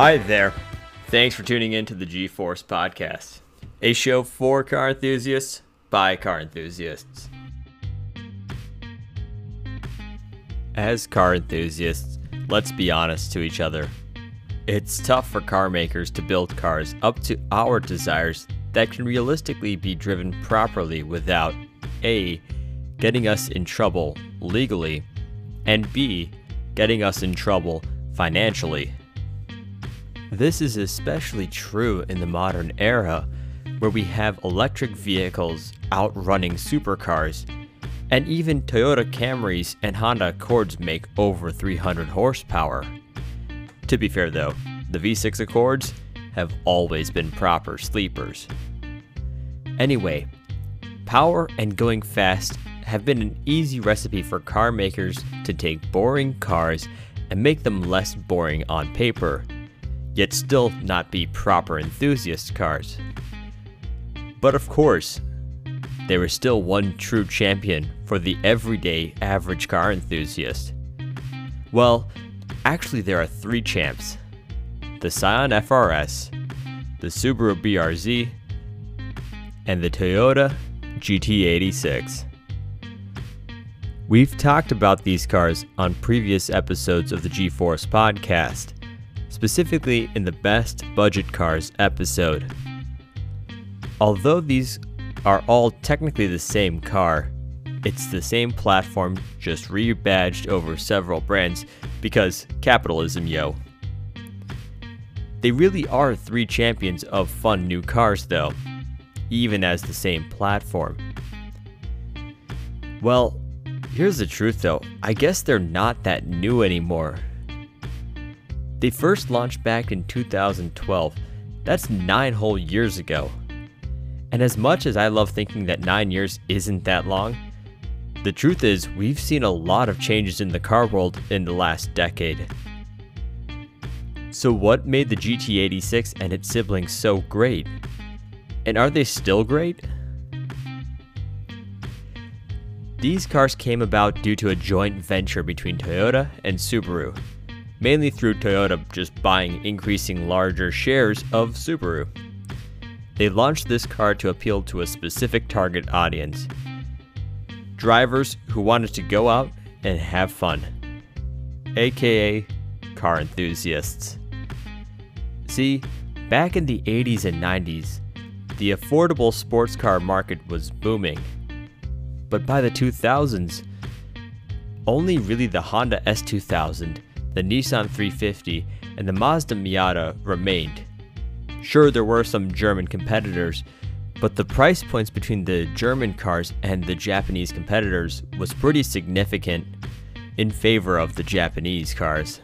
Hi there. Thanks for tuning in to the G Force Podcast, a show for car enthusiasts by car enthusiasts. As car enthusiasts, let's be honest to each other. It's tough for car makers to build cars up to our desires that can realistically be driven properly without A. getting us in trouble legally, and B. getting us in trouble financially. This is especially true in the modern era where we have electric vehicles outrunning supercars, and even Toyota Camrys and Honda Accords make over 300 horsepower. To be fair though, the V6 Accords have always been proper sleepers. Anyway, power and going fast have been an easy recipe for car makers to take boring cars and make them less boring on paper, yet still not be proper enthusiast cars. But of course, there is still one true champion for the everyday average car enthusiast. Well, actually, there are three champs the Scion FRS, the Subaru BRZ, and the Toyota GT86. We've talked about these cars on previous episodes of the G Force podcast, specifically in the Best Budget Cars episode. Although these are all technically the same car, it's the same platform, just rebadged over several brands because capitalism, yo. They really are three champions of fun new cars, though, even as the same platform. Well, here's the truth though I guess they're not that new anymore. They first launched back in 2012, that's nine whole years ago. And as much as I love thinking that nine years isn't that long, the truth is we've seen a lot of changes in the car world in the last decade. So, what made the GT86 and its siblings so great? And are they still great? These cars came about due to a joint venture between Toyota and Subaru, mainly through Toyota just buying increasing larger shares of Subaru. They launched this car to appeal to a specific target audience drivers who wanted to go out and have fun, aka car enthusiasts. See, back in the 80s and 90s, the affordable sports car market was booming. But by the 2000s, only really the Honda S2000, the Nissan 350, and the Mazda Miata remained. Sure, there were some German competitors, but the price points between the German cars and the Japanese competitors was pretty significant in favor of the Japanese cars.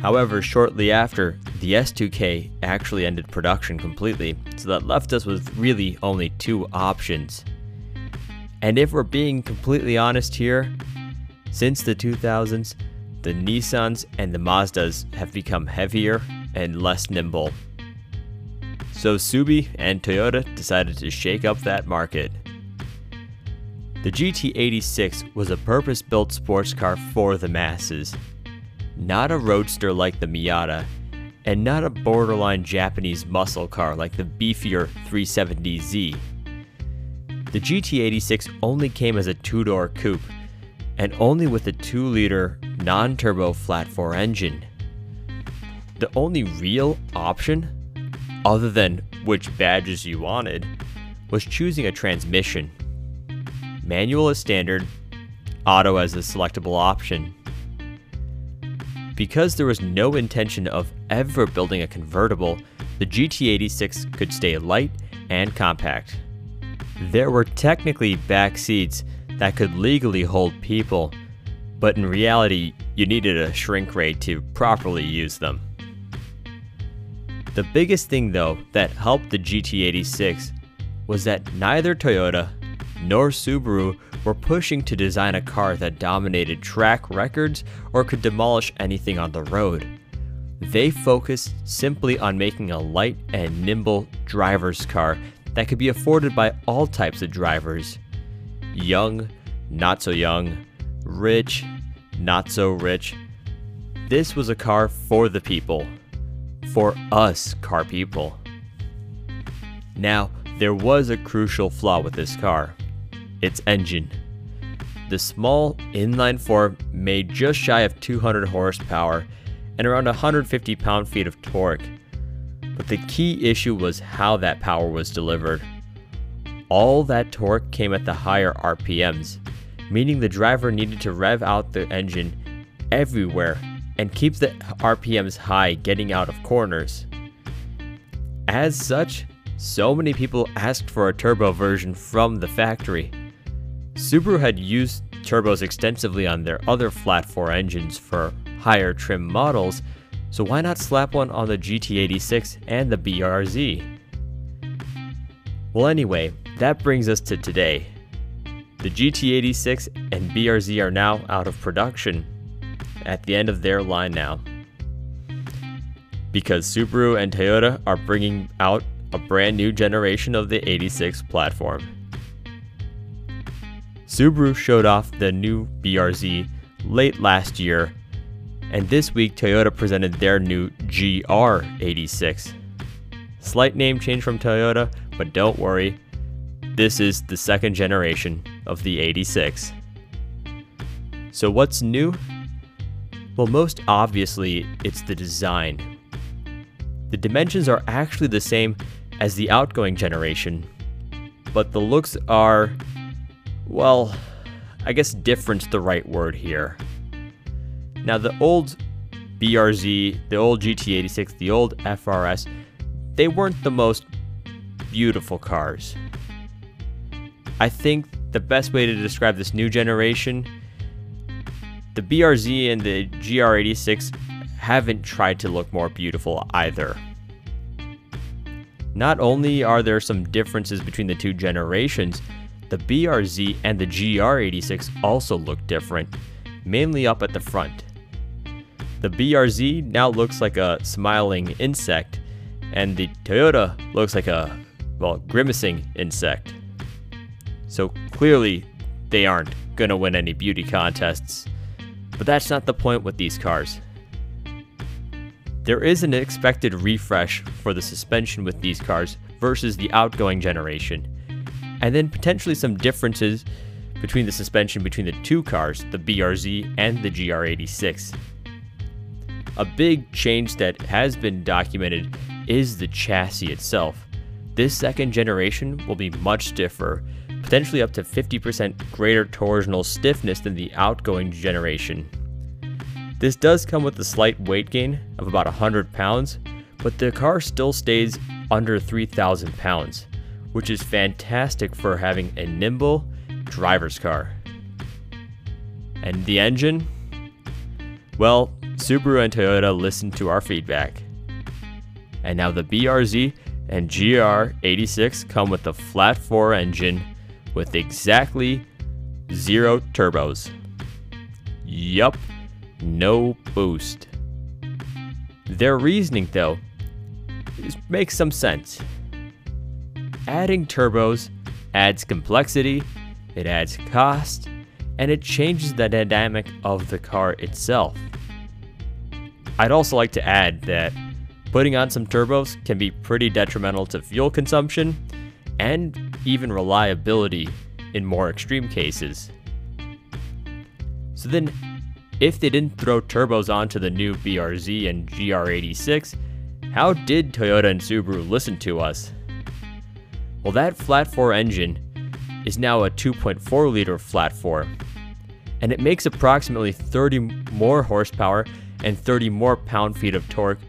However, shortly after, the S2K actually ended production completely, so that left us with really only two options. And if we're being completely honest here, since the 2000s, the Nissans and the Mazdas have become heavier and less nimble. So Subi and Toyota decided to shake up that market. The GT86 was a purpose built sports car for the masses not a roadster like the Miata, and not a borderline Japanese muscle car like the beefier 370Z. The GT86 only came as a two door coupe, and only with a 2 liter non turbo flat 4 engine. The only real option, other than which badges you wanted, was choosing a transmission. Manual as standard, auto as a selectable option. Because there was no intention of ever building a convertible, the GT86 could stay light and compact. There were technically back seats that could legally hold people, but in reality, you needed a shrink ray to properly use them. The biggest thing, though, that helped the GT86 was that neither Toyota nor Subaru were pushing to design a car that dominated track records or could demolish anything on the road. They focused simply on making a light and nimble driver's car that could be afforded by all types of drivers young, not so young, rich, not so rich. This was a car for the people, for us car people. Now, there was a crucial flaw with this car its engine. The small inline four made just shy of 200 horsepower and around 150 pound feet of torque. But the key issue was how that power was delivered. All that torque came at the higher RPMs, meaning the driver needed to rev out the engine everywhere and keep the RPMs high getting out of corners. As such, so many people asked for a turbo version from the factory. Subaru had used turbos extensively on their other flat 4 engines for higher trim models, so why not slap one on the GT86 and the BRZ? Well, anyway, that brings us to today. The GT86 and BRZ are now out of production, at the end of their line now. Because Subaru and Toyota are bringing out a brand new generation of the 86 platform. Subaru showed off the new BRZ late last year, and this week Toyota presented their new GR86. Slight name change from Toyota, but don't worry, this is the second generation of the 86. So, what's new? Well, most obviously, it's the design. The dimensions are actually the same as the outgoing generation, but the looks are well, I guess different's the right word here. Now, the old BRZ, the old GT86, the old FRS, they weren't the most beautiful cars. I think the best way to describe this new generation, the BRZ and the GR86 haven't tried to look more beautiful either. Not only are there some differences between the two generations, the BRZ and the GR86 also look different, mainly up at the front. The BRZ now looks like a smiling insect, and the Toyota looks like a, well, grimacing insect. So clearly, they aren't gonna win any beauty contests. But that's not the point with these cars. There is an expected refresh for the suspension with these cars versus the outgoing generation, and then potentially some differences between the suspension between the two cars, the BRZ and the GR86. A big change that has been documented is the chassis itself. This second generation will be much stiffer, potentially up to 50% greater torsional stiffness than the outgoing generation. This does come with a slight weight gain of about 100 pounds, but the car still stays under 3,000 pounds which is fantastic for having a nimble driver's car. And the engine? Well, Subaru and Toyota listened to our feedback. And now the BRZ and GR86 come with a flat 4 engine with exactly zero turbos. Yup, no boost. Their reasoning, though, makes some sense. Adding turbos adds complexity, it adds cost, and it changes the dynamic of the car itself. I'd also like to add that putting on some turbos can be pretty detrimental to fuel consumption and even reliability in more extreme cases. So then, if they didn't throw turbos onto the new BRZ and GR86, how did Toyota and Subaru listen to us? Well, that flat 4 engine is now a 2.4 liter flat 4, and it makes approximately 30 more horsepower and 30 more pound feet of torque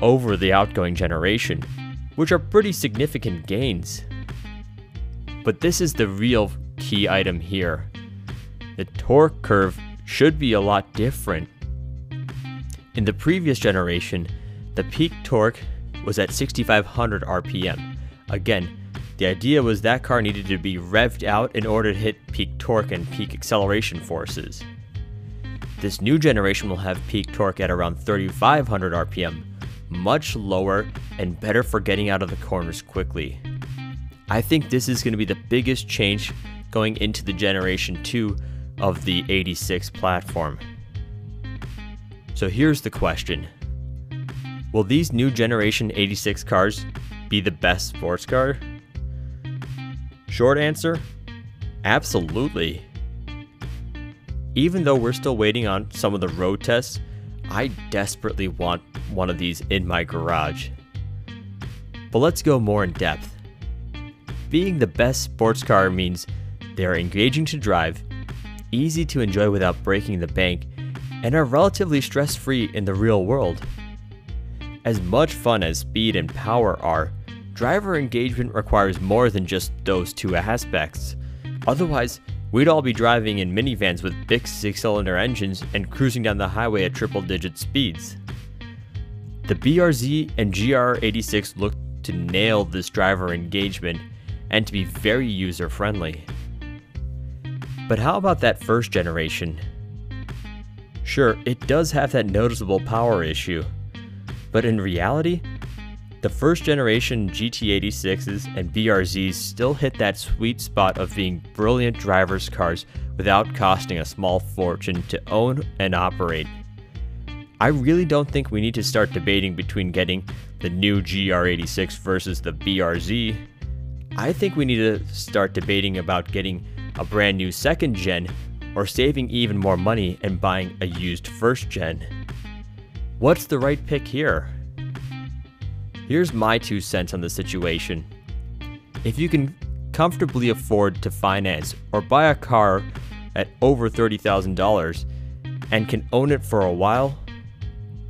over the outgoing generation, which are pretty significant gains. But this is the real key item here. The torque curve should be a lot different. In the previous generation, the peak torque was at 6500 RPM. Again, the idea was that car needed to be revved out in order to hit peak torque and peak acceleration forces. This new generation will have peak torque at around 3500 RPM, much lower and better for getting out of the corners quickly. I think this is going to be the biggest change going into the generation 2 of the 86 platform. So here's the question Will these new generation 86 cars be the best sports car? Short answer absolutely. Even though we're still waiting on some of the road tests, I desperately want one of these in my garage. But let's go more in depth. Being the best sports car means they are engaging to drive, easy to enjoy without breaking the bank, and are relatively stress free in the real world. As much fun as speed and power are, driver engagement requires more than just those two aspects. Otherwise, we'd all be driving in minivans with big six cylinder engines and cruising down the highway at triple digit speeds. The BRZ and GR86 look to nail this driver engagement and to be very user friendly. But how about that first generation? Sure, it does have that noticeable power issue, but in reality, the first generation GT86s and BRZs still hit that sweet spot of being brilliant driver's cars without costing a small fortune to own and operate. I really don't think we need to start debating between getting the new GR86 versus the BRZ. I think we need to start debating about getting a brand new second gen or saving even more money and buying a used first gen. What's the right pick here? Here's my two cents on the situation. If you can comfortably afford to finance or buy a car at over $30,000 and can own it for a while,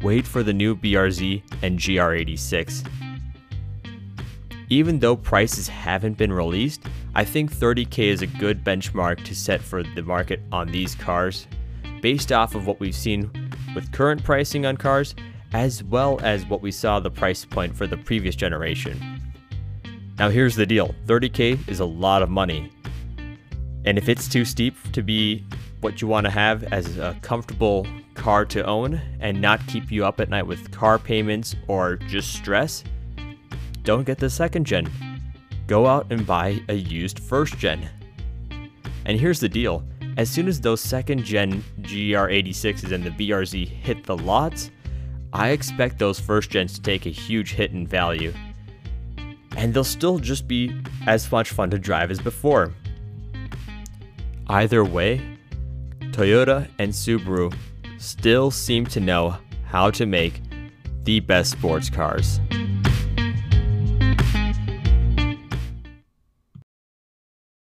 wait for the new BRZ and GR86. Even though prices haven't been released, I think 30k is a good benchmark to set for the market on these cars, based off of what we've seen with current pricing on cars, as well as what we saw the price point for the previous generation. Now, here's the deal 30k is a lot of money. And if it's too steep to be what you want to have as a comfortable car to own and not keep you up at night with car payments or just stress, don't get the second gen. Go out and buy a used first gen. And here's the deal as soon as those second gen GR86s and the BRZ hit the lots, I expect those first gens to take a huge hit in value. And they'll still just be as much fun to drive as before. Either way, Toyota and Subaru still seem to know how to make the best sports cars.